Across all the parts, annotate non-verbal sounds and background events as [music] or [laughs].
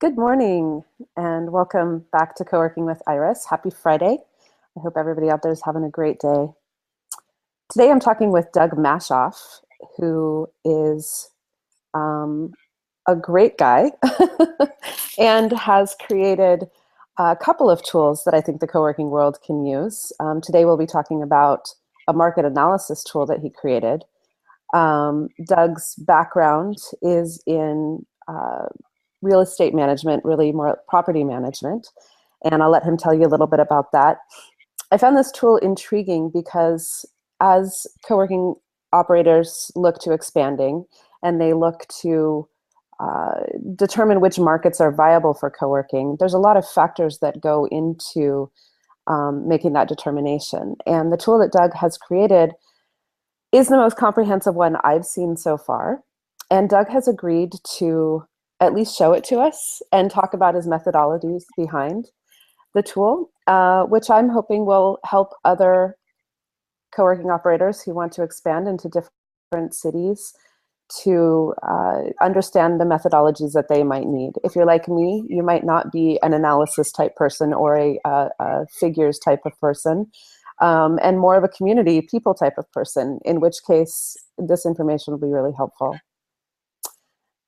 Good morning and welcome back to Co-working with Iris. Happy Friday. I hope everybody out there is having a great day. Today I'm talking with Doug Maschoff, who is um, a great guy [laughs] and has created a couple of tools that I think the co-working world can use. Um, today we'll be talking about a market analysis tool that he created. Um, Doug's background is in uh, real estate management, really more property management. And I'll let him tell you a little bit about that. I found this tool intriguing because as co working operators look to expanding and they look to uh, determine which markets are viable for co working, there's a lot of factors that go into um, making that determination. And the tool that Doug has created is the most comprehensive one I've seen so far. And Doug has agreed to at least show it to us and talk about his methodologies behind the tool, uh, which I'm hoping will help other co-working operators who want to expand into different cities to uh, understand the methodologies that they might need. If you're like me, you might not be an analysis type person or a, a, a figures type of person, um, and more of a community people type of person, in which case this information will be really helpful.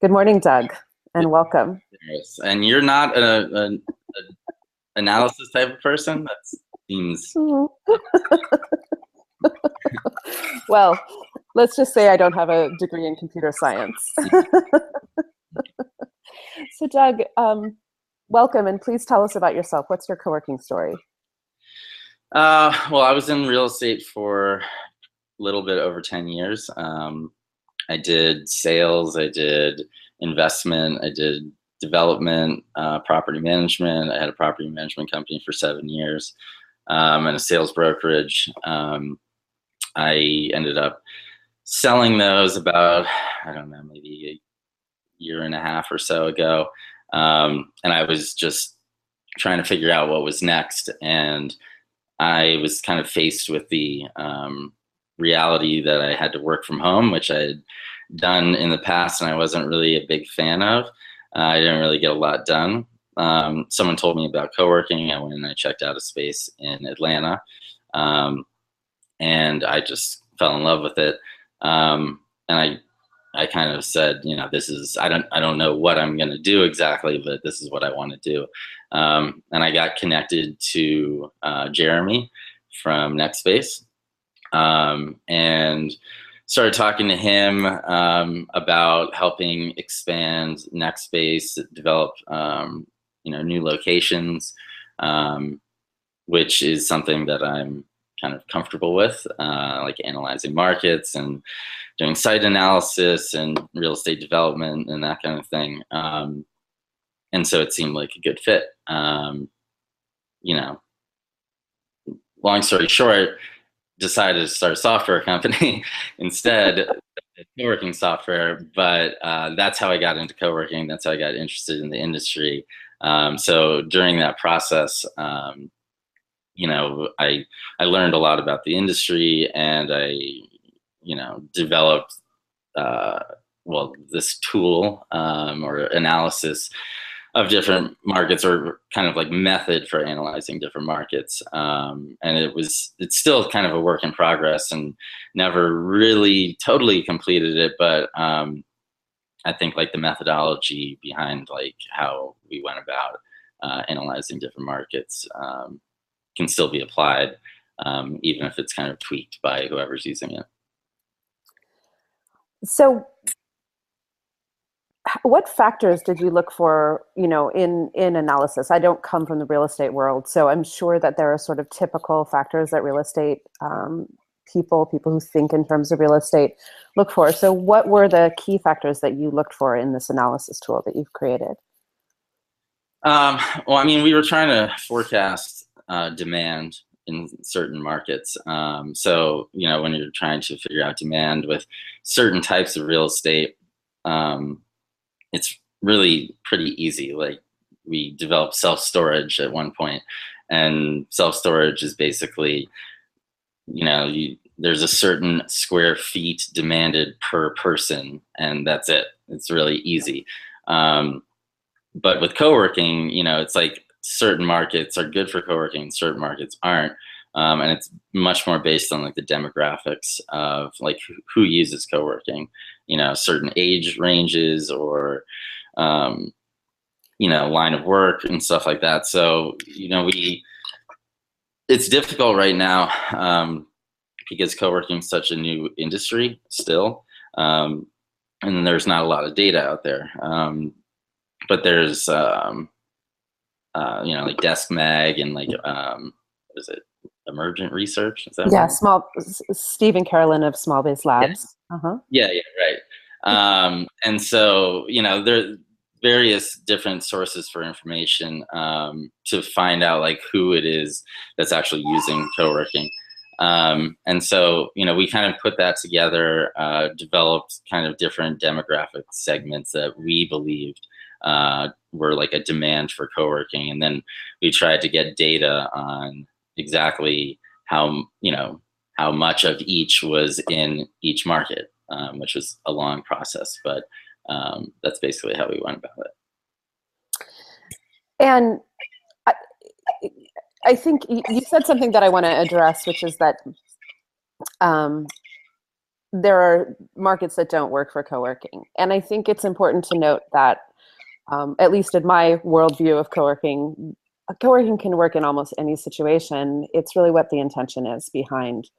Good morning, Doug and welcome. And you're not an analysis type of person. That seems. [laughs] well, let's just say I don't have a degree in computer science. [laughs] so, Doug, um, welcome, and please tell us about yourself. What's your co-working story? Uh, well, I was in real estate for a little bit over ten years. Um, I did sales. I did investment. I did development, uh, property management. I had a property management company for seven years um, and a sales brokerage. Um, I ended up selling those about, I don't know, maybe a year and a half or so ago. Um, and I was just trying to figure out what was next. And I was kind of faced with the um, reality that I had to work from home, which I had done in the past and I wasn't really a big fan of. Uh, I didn't really get a lot done. Um, someone told me about co-working. I went and I checked out a space in Atlanta, um, and I just fell in love with it. Um, and I, I kind of said, you know, this is I don't I don't know what I'm going to do exactly, but this is what I want to do. Um, and I got connected to uh, Jeremy from NextSpace, um, and started talking to him um, about helping expand NextSpace, develop um, you know new locations, um, which is something that I'm kind of comfortable with, uh, like analyzing markets and doing site analysis and real estate development and that kind of thing. Um, and so it seemed like a good fit. Um, you know, long story short, decided to start a software company [laughs] instead co-working software but uh, that's how i got into co-working. That's how i got interested in the industry. Um, so during that process um, you know i i learned a lot about the industry and i you know developed uh, well this tool um, or analysis of different markets or kind of like method for analyzing different markets. Um, and it was it's still kind of a work in progress and never really totally completed it but um, i think like the methodology behind like how we went about uh, analyzing different markets um, can still be applied um, even if it's kind of tweaked by whoever's using it. So what factors did you look for you know in in analysis? I don't come from the real estate world so i'm sure that there are sort of typical factors that real estate um, people people who think in terms of real estate look for. So what were the key factors that you looked for in this analysis tool that you've created? Um, well i mean we were trying to forecast uh, demand in certain markets. Um, so, you know, when you're trying to figure out demand with certain types of real estate, um, it's really pretty easy. Like we developed self storage at one point, and self storage is basically, you know, you, there's a certain square feet demanded per person, and that's it. It's really easy. Um, but with co-working, you know, it's like certain markets are good for co-working, certain markets aren't. Um, and it's much more based on like the demographics of like who, who uses co-working, you know, certain age ranges or, um, you know, line of work and stuff like that. So, you know, we, it's difficult right now um, because co-working is such a new industry still. Um, and there's not a lot of data out there. Um, but there's, um, uh, you know, like Deskmag and like, um, what is it? Emergent Research? Is that yeah, right? small, Stephen Carolyn of Small Base Labs. Uh-huh. yeah, yeah, right. Um, and so, you know, there various different sources for information um, to find out like who it is that's actually using co-working. Um, and so, you know, we kind of put that together, uh, developed kind of different demographic segments that we believed uh, were like a demand for co-working. And then we tried to get data on exactly how, you know, how much of each was in each market, um, which was a long process, but um, that's basically how we went about it. And I, I think you said something that I want to address, which is that um, there are markets that don't work for co-working. And I think it's important to note that, um, at least in my worldview of co-working, co-working can work in almost any situation. It's really what the intention is behind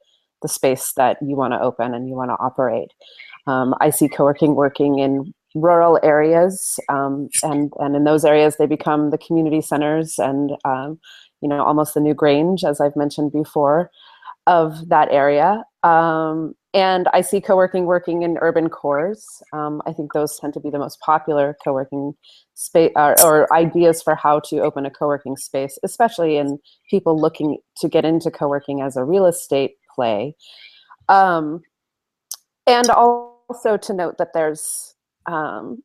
the space that you want to open and you want to operate. Um, I see co-working working in rural areas, um, and and in those areas they become the community centers and um, you know almost the new Grange, as I've mentioned before, of that area. Um, and I see co-working working in urban cores. Um, I think those tend to be the most popular co-working space or, or, ideas for how to open a co-working space, especially in people looking to get into co-working as a real estate play. Um, and also to note that there's um,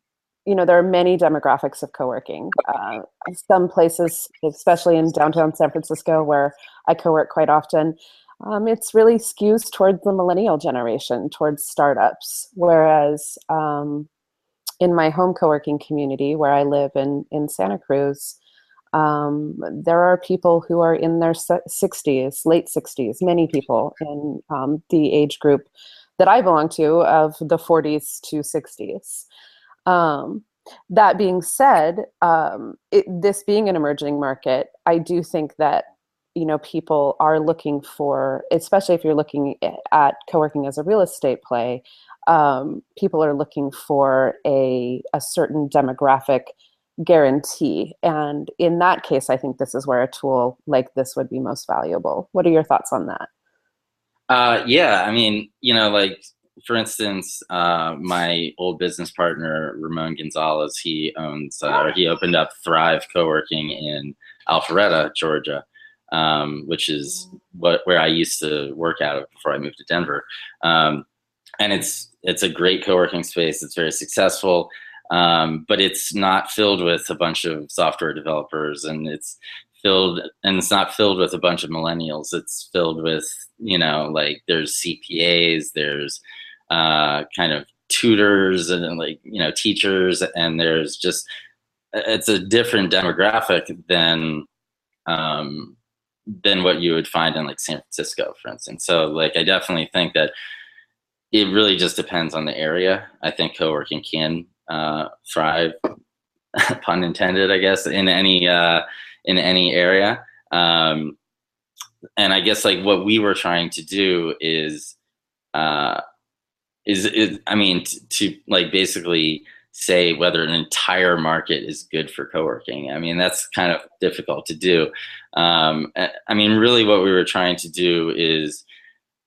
you know, there are many demographics of co-working. Uh, some places, especially in downtown San Francisco, where I co-work quite often, um, it's really skews towards the millennial generation, towards startups. Whereas um, in my home co-working community, where I live in in Santa Cruz, um, there are people who are in their 60s, late 60s, many people in um, the age group that I belong to of the 40s to 60s. Um, that being said, um, it, this being an emerging market, I do think that you know people are looking for, especially if you're looking at co-working as a real estate play, um, people are looking for a a certain demographic guarantee, and in that case, I think this is where a tool like this would be most valuable. What are your thoughts on that? Uh, yeah, I mean, you know, like for instance, uh, my old business partner Ramon Gonzalez, he owns uh, or he opened up Thrive Co-working in Alpharetta, Georgia, um, which is what where I used to work out of before I moved to Denver. Um, and it's it's a great co-working space. It's very successful, um, but it's not filled with a bunch of software developers, and it's filled and it's not filled with a bunch of millennials. It's filled with you know like there's CPAs, there's uh, kind of tutors and like you know teachers and there's just it's a different demographic than um, than what you would find in like San Francisco, for instance. So like I definitely think that it really just depends on the area. I think co-working can uh, thrive, [laughs] pun intended, I guess, in any uh, in any area. Um, and I guess like what we were trying to do is uh, is is I mean t- to like basically say whether an entire market is good for co-working. I mean that's kind of difficult to do. Um, I mean really what we were trying to do is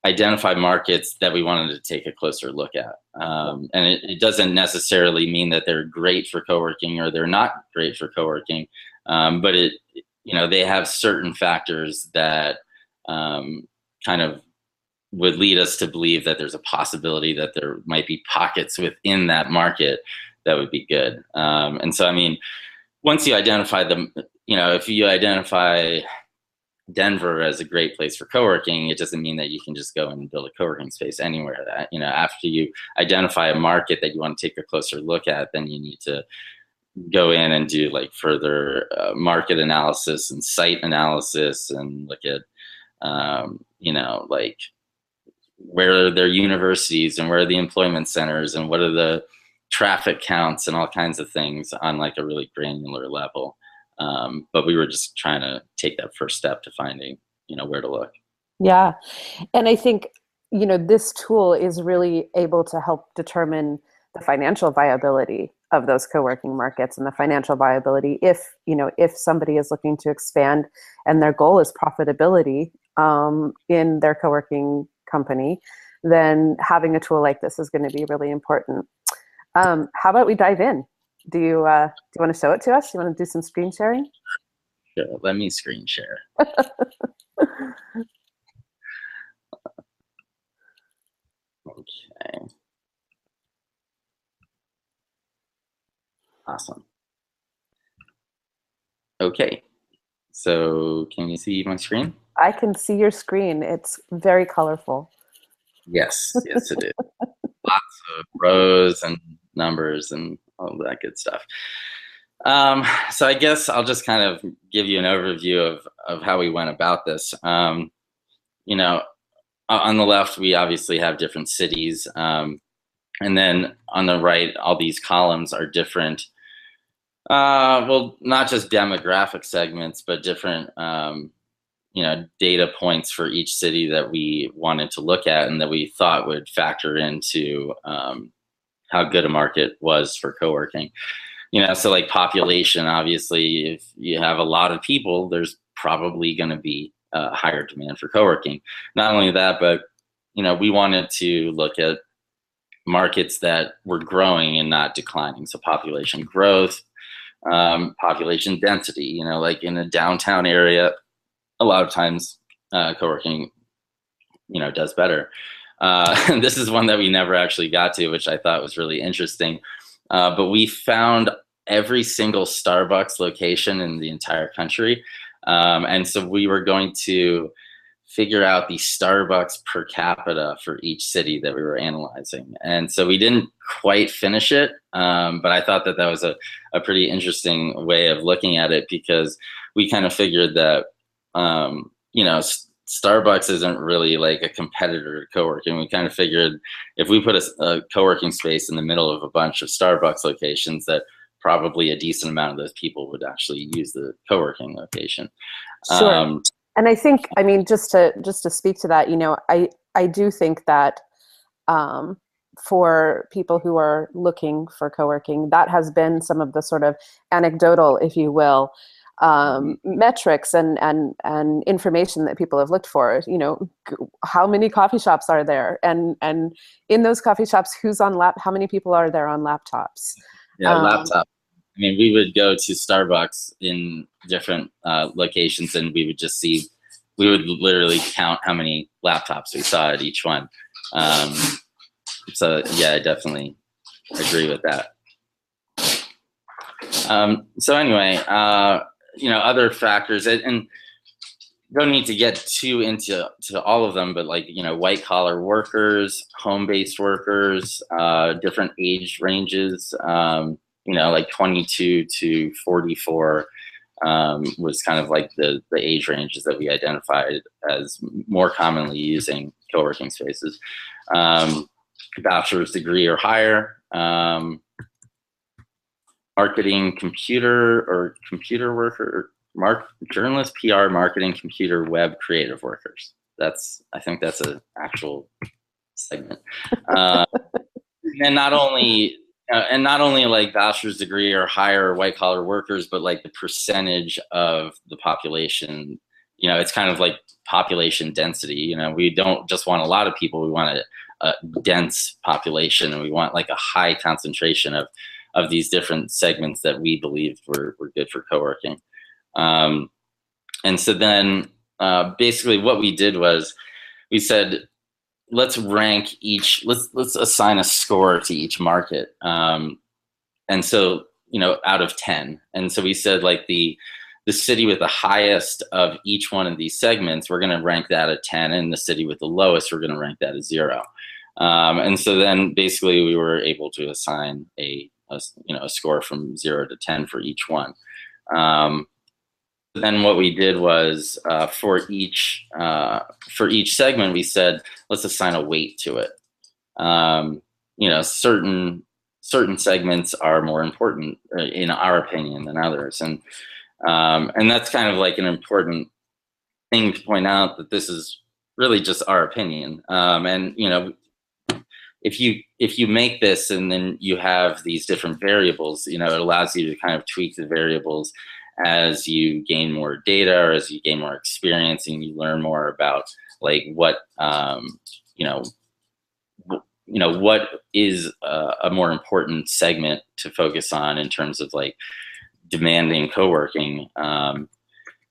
identify markets that we wanted to take a closer look at. Um, and it, it, doesn't necessarily mean that they're great for co-working or they're not great for co-working, um, but it, you know, they have certain factors that um, kind of would lead us to believe that there's a possibility that there might be pockets within that market that would be good. Um, and so, I mean, once you identify them, you know, if you identify Denver as a great place for co-working, it doesn't mean that you can just go and build a co-working space anywhere. That you know, after you identify a market that you want to take a closer look at, then you need to go in and do like further uh, market analysis and site analysis and look at um, you know like where are their universities and where are the employment centers and what are the traffic counts and all kinds of things on like a really granular level um, but we were just trying to take that first step to finding you know where to look. Yeah. And i think you know this tool is really able to help determine the financial viability of those co-working markets and the financial viability if you know if somebody is looking to expand and their goal is profitability um, in their co-working company then having a tool like this is going to be really important. Um, how about we dive in do you uh, do you want to show it to us you want to do some screen sharing sure let me screen share okay Awesome. Okay, so can you see my screen? I can see your screen. It's very colorful. Yes, yes, it is. Lots of rows and numbers and all that good stuff. Um, so I guess I'll just kind of give you an overview of, of how we went about this. Um, you know, on the left, we obviously have different cities. Um, and then on the right, all these columns are different uh, well, not just demographic segments, but different, um, you know, data points for each city that we wanted to look at and that we thought would factor into um, how good a market was for co-working. You know, so like population, obviously, if you have a lot of people, there's probably going to be a higher demand for co-working. Not only that, but you know, we wanted to look at markets that were growing and not declining. So population growth, um, population density. You know, like in a downtown area, a lot of times uh, co-working, you know, does better. Uh, [laughs] this is one that we never actually got to, which I thought was really interesting. Uh, but we found every single Starbucks location in the entire country. Um, and so we were going to figure out the Starbucks per capita for each city that we were analyzing. And so we didn't quite finish it, um, but I thought that that was a, a pretty interesting way of looking at it because we kind of figured that, um, you know, Starbucks isn't really like a competitor to co-working. We kind of figured if we put a, a co-working space in the middle of a bunch of Starbucks locations that probably a decent amount of those people would actually use the co-working location. Sure. Um, and I think, I mean, just to just to speak to that, you know, I I do think that um, for people who are looking for co-working, that has been some of the sort of anecdotal, if you will, um, metrics and and and information that people have looked for. You know, how many coffee shops are there, and and in those coffee shops, who's on lap? How many people are there on laptops? Yeah, um, laptop. I mean, we would go to Starbucks in different uh, locations, and we would just see. We would literally count how many laptops we saw at each one. Um, so yeah, I definitely agree with that. Um, so anyway, uh, you know, other factors, and, and don't need to get too into to all of them, but like you know, white collar workers, home based workers, uh, different age ranges. Um, you know, like 22 to 44 um, was kind of like the, the age ranges that we identified as more commonly using co-working spaces. Um, bachelor's degree or higher, um, marketing, computer or computer worker, mark, journalist, PR, marketing, computer, web, creative workers. That's, I think that's an actual segment. [laughs] Uh, and not only uh, and not only like bachelor's degree or higher white collar workers, but like the percentage of the population. You know, it's kind of like population density. You know, we don't just want a lot of people; we want a, a dense population, and we want like a high concentration of of these different segments that we believed were were good for co-working. Um, and so then, uh, basically, what we did was we said let's rank each let's let's assign a score to each market. Um, and so you know out of 10 and so we said like the the city with the highest of each one of these segments we're going to rank that at 10 and the city with the lowest we're going to rank that at 0 um, and so then basically we were able to assign a a, you know a score from zero to ten for each one. Um, then what we did was uh, for each uh, for each segment, we said let's assign a weight to it. Um, you know, certain certain segments are more important uh, in our opinion than others, and um, and that's kind of like an important thing to point out that this is really just our opinion. Um, and you know, if you if you make this and then you have these different variables, you know, it allows you to kind of tweak the variables as you gain more data or as you gain more experience and you learn more about like what um, you know you know what is a, a, more important segment to focus on in terms of like demanding co-working um,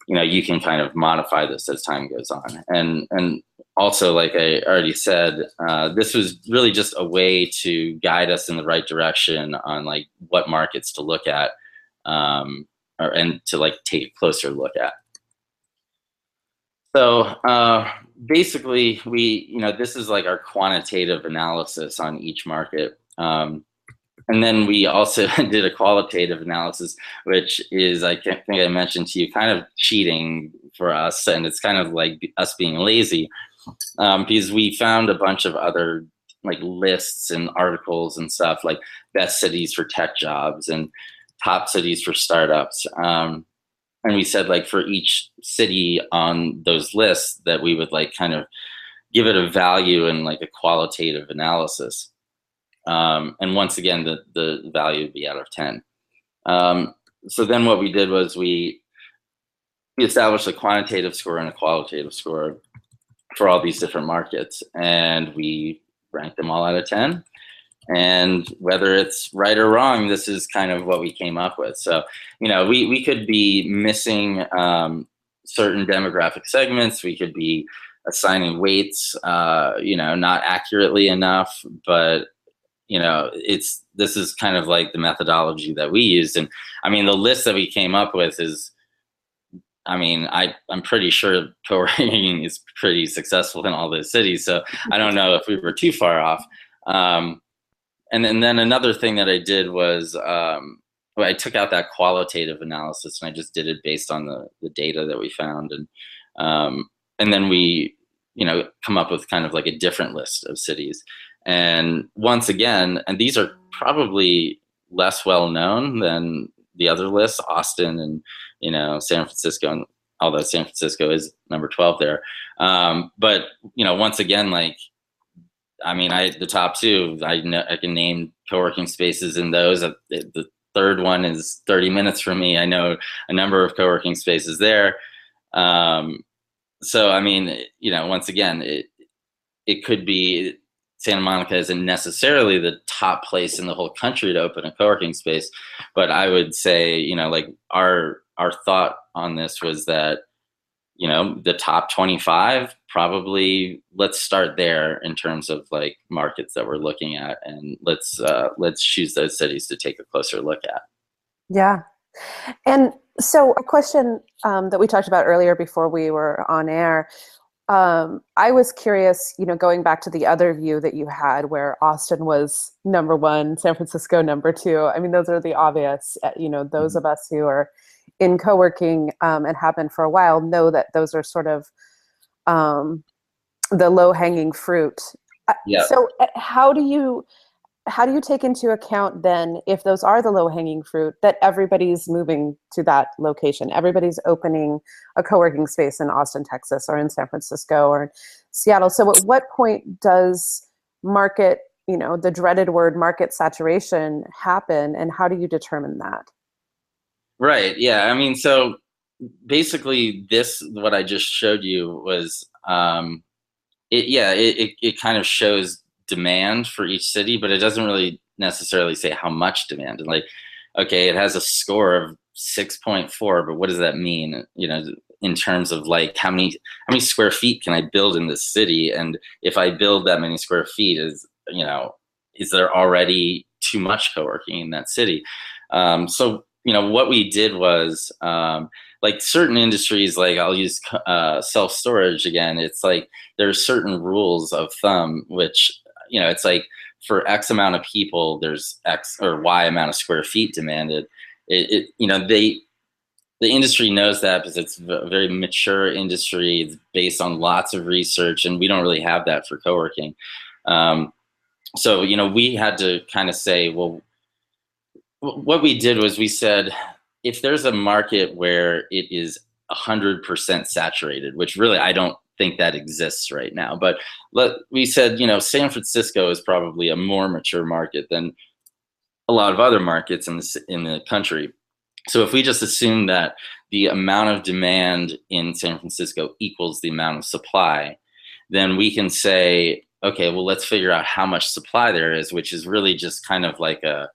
you know you can kind of modify this as time goes on. And and also like i already said uh, this was really just a way to guide us in the right direction on like what markets to look at um, or, and to like take a closer look at. So uh, basically, we you know this is like our quantitative analysis on each market. Um, and then we also [laughs] did a qualitative analysis, which is, I think I mentioned to you, kind of cheating for us. And it's kind of like us being lazy um, because we found a bunch of other like lists and articles and stuff like best cities for tech jobs and top cities for startups. Um, and we said like for each city on those lists that we would like kind of give it a value and like a qualitative analysis. Um, and once again, the, the value would be out of 10. Um, so then what we did was we, we established a quantitative score and a qualitative score for all these different markets. And we ranked them all out of 10 and whether it's right or wrong this is kind of what we came up with. So you know we, we could be missing um, certain demographic segments. We could be assigning weights uh, you know not accurately enough but you know it's this is kind of like the methodology that we used. And i mean the list that we came up with is I mean, I, I'm pretty sure co-working is pretty successful in all those cities. So I don't know if we were too far off. Um, and, and then another thing that I did was um, I took out that qualitative analysis and I just did it based on the, the data that we found. And, um, and then we, you know, come up with kind of like a different list of cities. And once again, and these are probably less well known than the other lists, Austin and, you know, San Francisco, and although San Francisco is number 12 there. Um, but, you know, once again, like I mean, I the top two, I know I can name co-working spaces in those. Uh, the third one is 30 minutes from me. I know a number of co-working spaces there. Um, so I mean, you know, once again, it it could be Santa Monica isn't necessarily the top place in the whole country to open a co-working space, but I would say, you know, like our our thought on this was that you know the top 25 probably let's start there in terms of like markets that we're looking at and let's uh, let's choose those cities to take a closer look at. Yeah. And so a question um, that we talked about earlier before we were on air um, i was curious you know going back to the other view that you had where austin was number one san francisco number two. I mean those are the obvious uh, you know those mm-hmm. of us who are in co-working um, and have been for a while know that those are sort of um, the low-hanging fruit. Uh, yeah. So uh, how do you how do you take into account then if those are the low-hanging fruit that everybody's moving to that location everybody's opening a co-working space in austin texas or in san francisco or seattle so at what point does market you know the dreaded word market saturation happen and how do you determine that Right. Yeah. I mean, so basically, this what I just showed you was, um, it. Yeah, it, it, it kind of shows demand for each city, but it doesn't really necessarily say how much demand. And like, okay, it has a score of six point four, but what does that mean? You know, in terms of like how many how many square feet can I build in this city? And if I build that many square feet, is you know, is there already too much co-working in that city? Um, so you know what we did was um, like certain industries like i'll use uh, self-storage again it's like there are certain rules of thumb which you know it's like for X amount of people, there's X or Y amount of square feet demanded. It, it you know they the industry knows that because it's a very mature industry. It's based on lots of research, and we don't really have that for co-working. Um, so you know we had to kind of say, well, what we did was we said, if there's a market where it is 100% saturated, which really I don't think that exists right now. But let, we said, you know, San Francisco is probably a more mature market than a lot of other markets in the, in the country. So if we just assume that the amount of demand in San Francisco equals the amount of supply, then we can say, okay, well, let's figure out how much supply there is, which is really just kind of like a,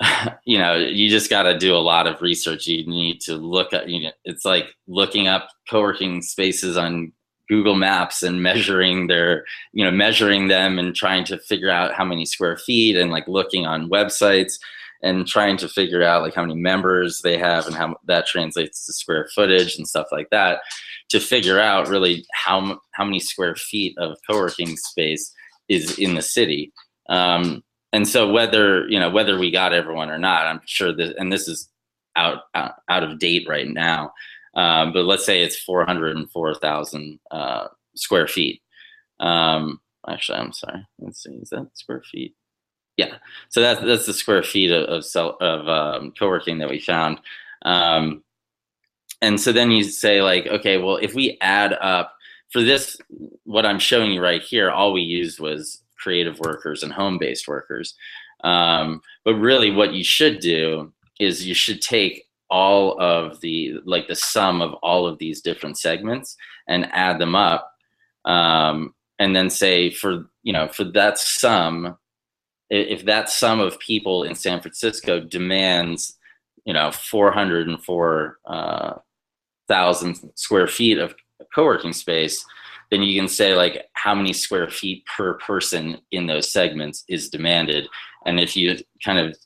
[laughs] you know, you just got to do a lot of research. You need to look at, you know, it's like looking up co-working spaces on Google Maps and measuring their, you know, measuring them and trying to figure out how many square feet and like looking on websites and trying to figure out like how many members they have and how that translates to square footage and stuff like that to figure out really how how many square feet of co-working space is in the city. Um, and so whether you know whether we got everyone or not, I'm sure that and this is out out, out of date right now. Um, but let's say it's 404,000 uh, square feet. Um, actually, I'm sorry. Let's see, is that square feet? Yeah. So that's that's the square feet of of, cell, of um, co-working that we found. Um, and so then you say like, okay, well, if we add up for this, what I'm showing you right here, all we used was creative workers and home-based workers. Um, but really, what you should do is you should take all of the like the sum of all of these different segments and add them up, um, and then say for you know for that sum, if that sum of people in San Francisco demands you know 404 uh, thousand square feet of co-working space then you can say like how many square feet per person in those segments is demanded. And if you kind of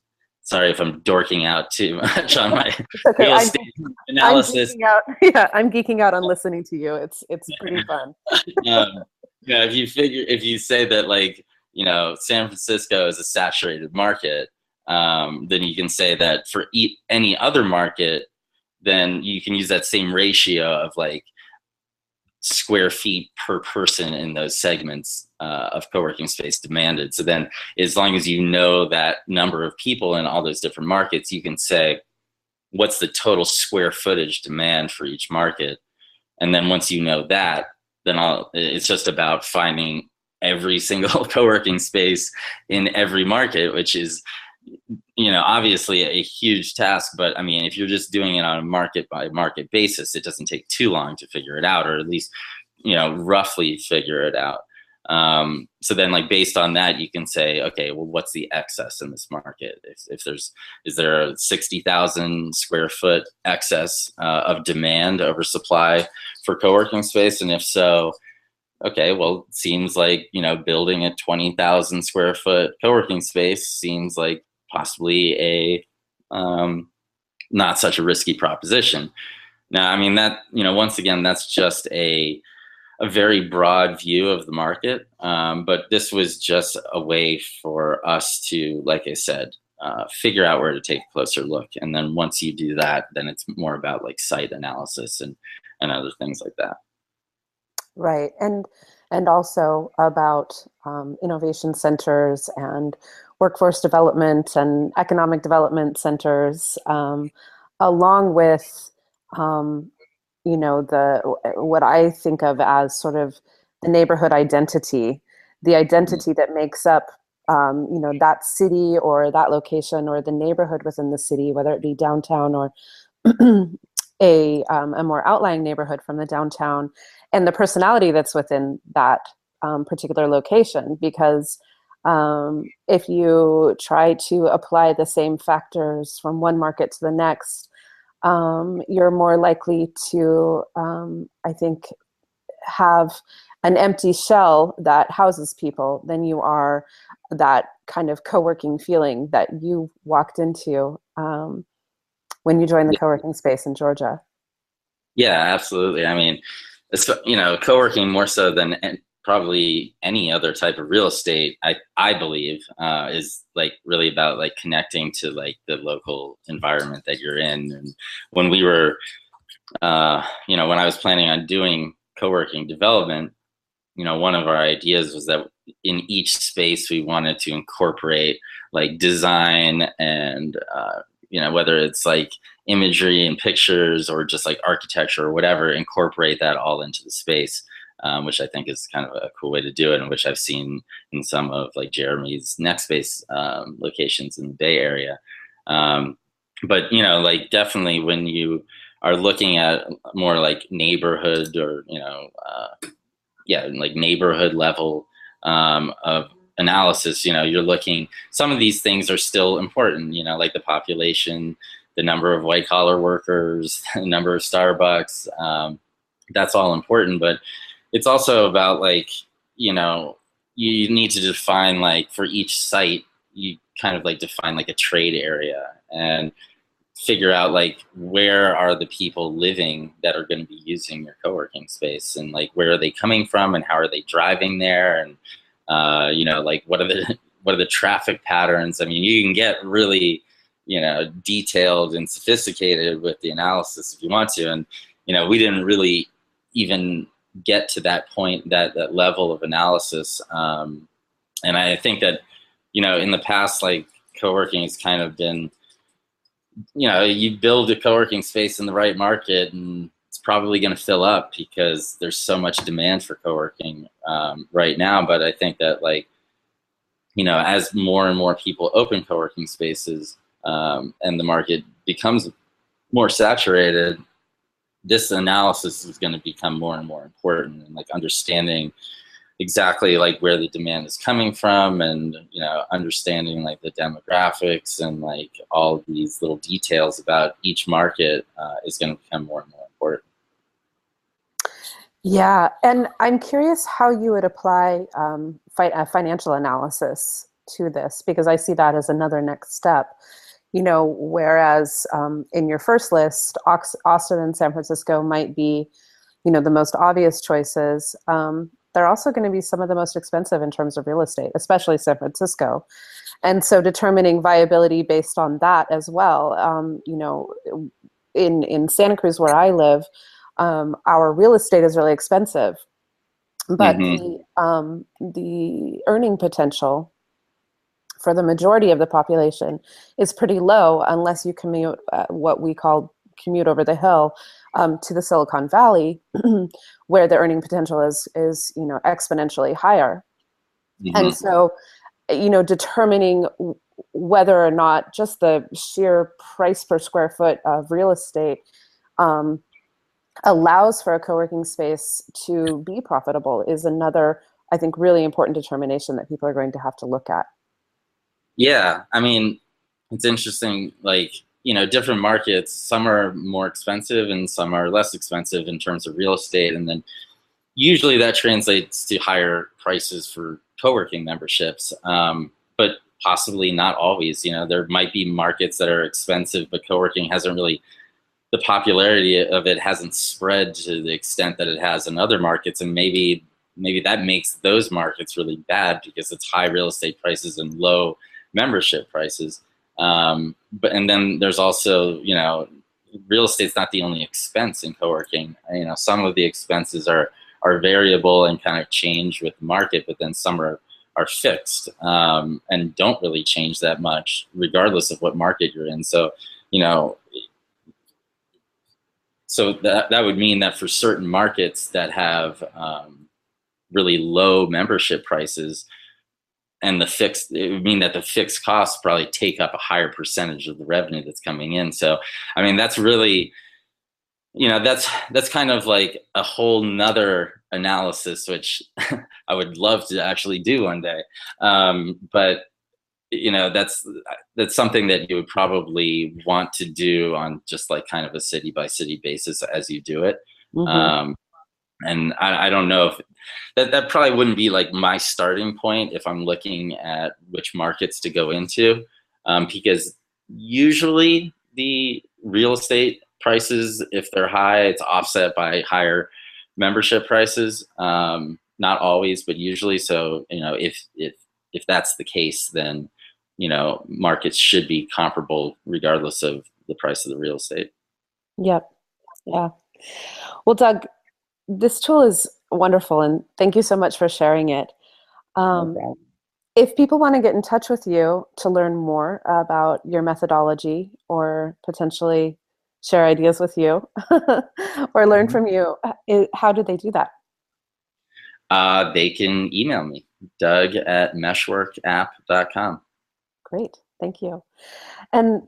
sorry if I'm dorking out too much on my [laughs] okay. real estate I'm, analysis. I'm out, [laughs] yeah, I'm geeking out on listening to you. It's it's pretty fun. [laughs] um, yeah, if you figure if you say that like you know San Francisco is a saturated market, um, then you can say that for e- any other market, then you can use that same ratio of like square feet per person in those segments uh, of co-working space demanded. So then as long as you know that number of people in all those different markets, you can say, what's the total square footage demand for each market? And then once you know that, then I'll, it's just about finding every [laughs] single co-working space in every market, which is you know obviously a huge task but i mean if you're just doing it on a market by market basis it doesn't take too long to figure it out or at least you know roughly figure it out. Um, so then like based on that you can say okay well what's the excess in this market? If, if there's is there a 60000 square foot excess uh, of demand over supply for co-working space? And if so okay well seems like you know building a 20000 square foot co-working space seems like possibly a um, not such a risky proposition. Now, I mean that you know once again that's just a a very broad view of the market, um, but this was just a way for us to, like I said, uh, figure out where to take a closer look, and then once you do that, then it's more about like site analysis and and other things like that. Right, and and also about um, innovation centers and workforce development and economic development centers, um, along with, um, you know, the what I think of as sort of the neighborhood identity, the identity that makes up, um, you know, that city or that location or the neighborhood within the city, whether it be downtown or [clears throat] a um, a more outlying neighborhood from the downtown, and the personality that's within that um, particular location, because um, if you try to apply the same factors from one market to the next, um, you're more likely to, um, I think, have an empty shell that houses people than you are that kind of co-working feeling that you walked into um, when you joined the co-working space in Georgia. Yeah, absolutely. I mean, it's you know, co-working more so than probably any other type of real estate i i believe uh, is like really about like connecting to like the local environment that you're in. And when we were uh, you know when i was planning on doing co-working development you know one of our ideas was that in each space we wanted to incorporate like design and uh, you know whether it's like imagery and pictures or just like architecture or whatever incorporate that all into the space um, which i think is kind of a cool way to do it and which i've seen in some of like jeremy's NextSpace um, locations in the bay area. Um, but you know like definitely when you are looking at more like neighborhood or you know uh, yeah like neighborhood level um, of analysis you know you're looking some of these things are still important you know like the population the number of white collar workers [laughs] the number of starbucks um, that's all important but it's also about like you know you need to define like for each site you kind of like define like a trade area and figure out like where are the people living that are going to be using your co-working space and like where are they coming from and how are they driving there and uh, you know like what are the [laughs] what are the traffic patterns? I mean you can get really you know detailed and sophisticated with the analysis if you want to and you know we didn't really even get to that point that that level of analysis um, and i think that you know in the past like co-working has kind of been you know, you build a co-working space in the right market and it's probably going to fill up because there's so much demand for co-working um, right now. But I think that like, you know, as more and more people open co-working spaces um, and the market becomes more saturated, this analysis is going to become more and more important and like understanding exactly like where the demand is coming from and you know understanding like the demographics and like all these little details about each market uh, is going to become more and more important. Yeah and i'm curious how you would apply um, fi- financial analysis to this because i see that as another next step you know whereas um, in your first list austin and san francisco might be you know the most obvious choices um, they're also going to be some of the most expensive in terms of real estate, especially San Francisco. And so determining viability based on that as well. Um, you know, in, in Santa Cruz where I live, um, our real estate is really expensive, but mm-hmm. the, um, the earning potential for the majority of the population is pretty low unless you commute uh, what we call commute over the hill um, to the Silicon Valley, [clears throat] where the earning potential is is you know exponentially higher. Mm-hmm. And so, you know, determining whether or not just the sheer price per square foot of real estate um, allows for a co-working space to be profitable is another, I think, really important determination that people are going to have to look at. Yeah, I mean, it's interesting. Like you know different markets some are more expensive and some are less expensive in terms of real estate and then usually that translates to higher prices for co-working memberships um, but possibly not always you know there might be markets that are expensive but co-working hasn't really the popularity of it hasn't spread to the extent that it has in other markets and maybe maybe that makes those markets really bad because it's high real estate prices and low membership prices um, but and then there's also you know real estate's not the only expense in co-working. You know some of the expenses are are variable and kind of change with the market, but then some are are fixed um, and don't really change that much regardless of what market you're in. So you know so that that would mean that for certain markets that have um, really low membership prices and the fixed it would mean that the fixed costs probably take up a higher percentage of the revenue that's coming in. So i mean that's really you know that's that's kind of like a whole nother analysis which [laughs] i would love to actually do one day. Um, but you know that's that's something that you would probably want to do on just like kind of a city by city basis as you do it. Mm-hmm. um, and I, I, don't know if that that probably wouldn't be like my starting point if I'm looking at which markets to go into, um, because usually the real estate prices, if they're high, it's offset by higher membership prices. Um, not always, but usually. So you know, if if if that's the case, then you know markets should be comparable regardless of the price of the real estate. Yep. Yeah. Well, Doug, this tool is wonderful, and thank you so much for sharing it. Um, no if people want to get in touch with you to learn more about your methodology or potentially share ideas with you [laughs] or learn mm-hmm. from you, how do they do that? Uh, they can email me, doug at meshworkapp.com. Great, thank you. And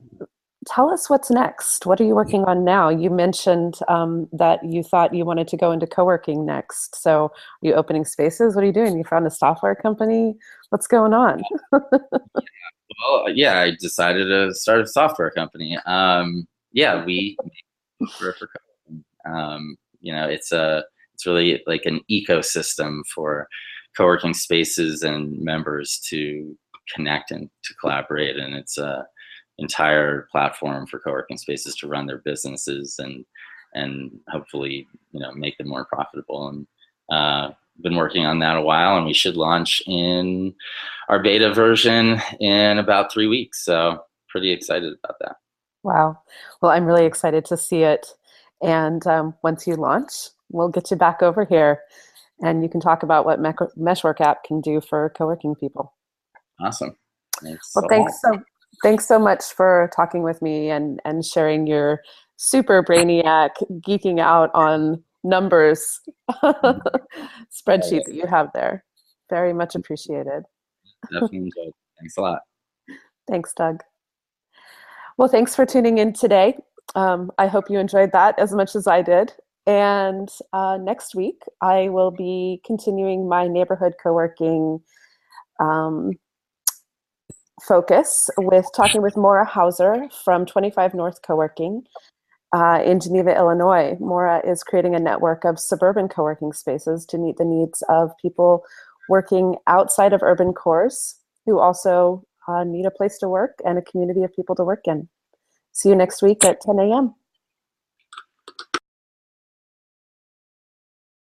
tell us what's next. What are you working on now? You mentioned um, that you thought you wanted to go into co-working next. So are you opening spaces? What are you doing? You found a software company? What's going on? yeah, well, yeah, I decided to start a software company. Um, yeah, we for, for um, you know, it's a it's really like an ecosystem for co-working spaces and members to connect and to collaborate, and it's a entire platform for co-working spaces to run their businesses and and hopefully you know make them more profitable. And uh, been working on that a while and we should launch in our beta version in about three weeks. So pretty excited about that. Wow. Well i'm really excited to see it. And um, once you launch we'll get you back over here and you can talk about what meshwork app can do for co-working people. Awesome. Thanks well so thanks so thanks so much for talking with me and, and sharing your super brainiac geeking out on numbers [laughs] spreadsheet that you have there. Very much appreciated. Definitely enjoyed. Thanks a lot. Thanks, Doug. Well, thanks for tuning in today. Um, I hope you enjoyed that as much as I did. And uh, next week, I will be continuing my neighborhood co-working um, focus with talking with Maura Hauser from 25 North Co-working uh, in Geneva, Illinois. Maura is creating a network of suburban co-working spaces to meet the needs of people working outside of urban cores who also uh, need a place to work and a community of people to work in. See you next week at 10 a.m.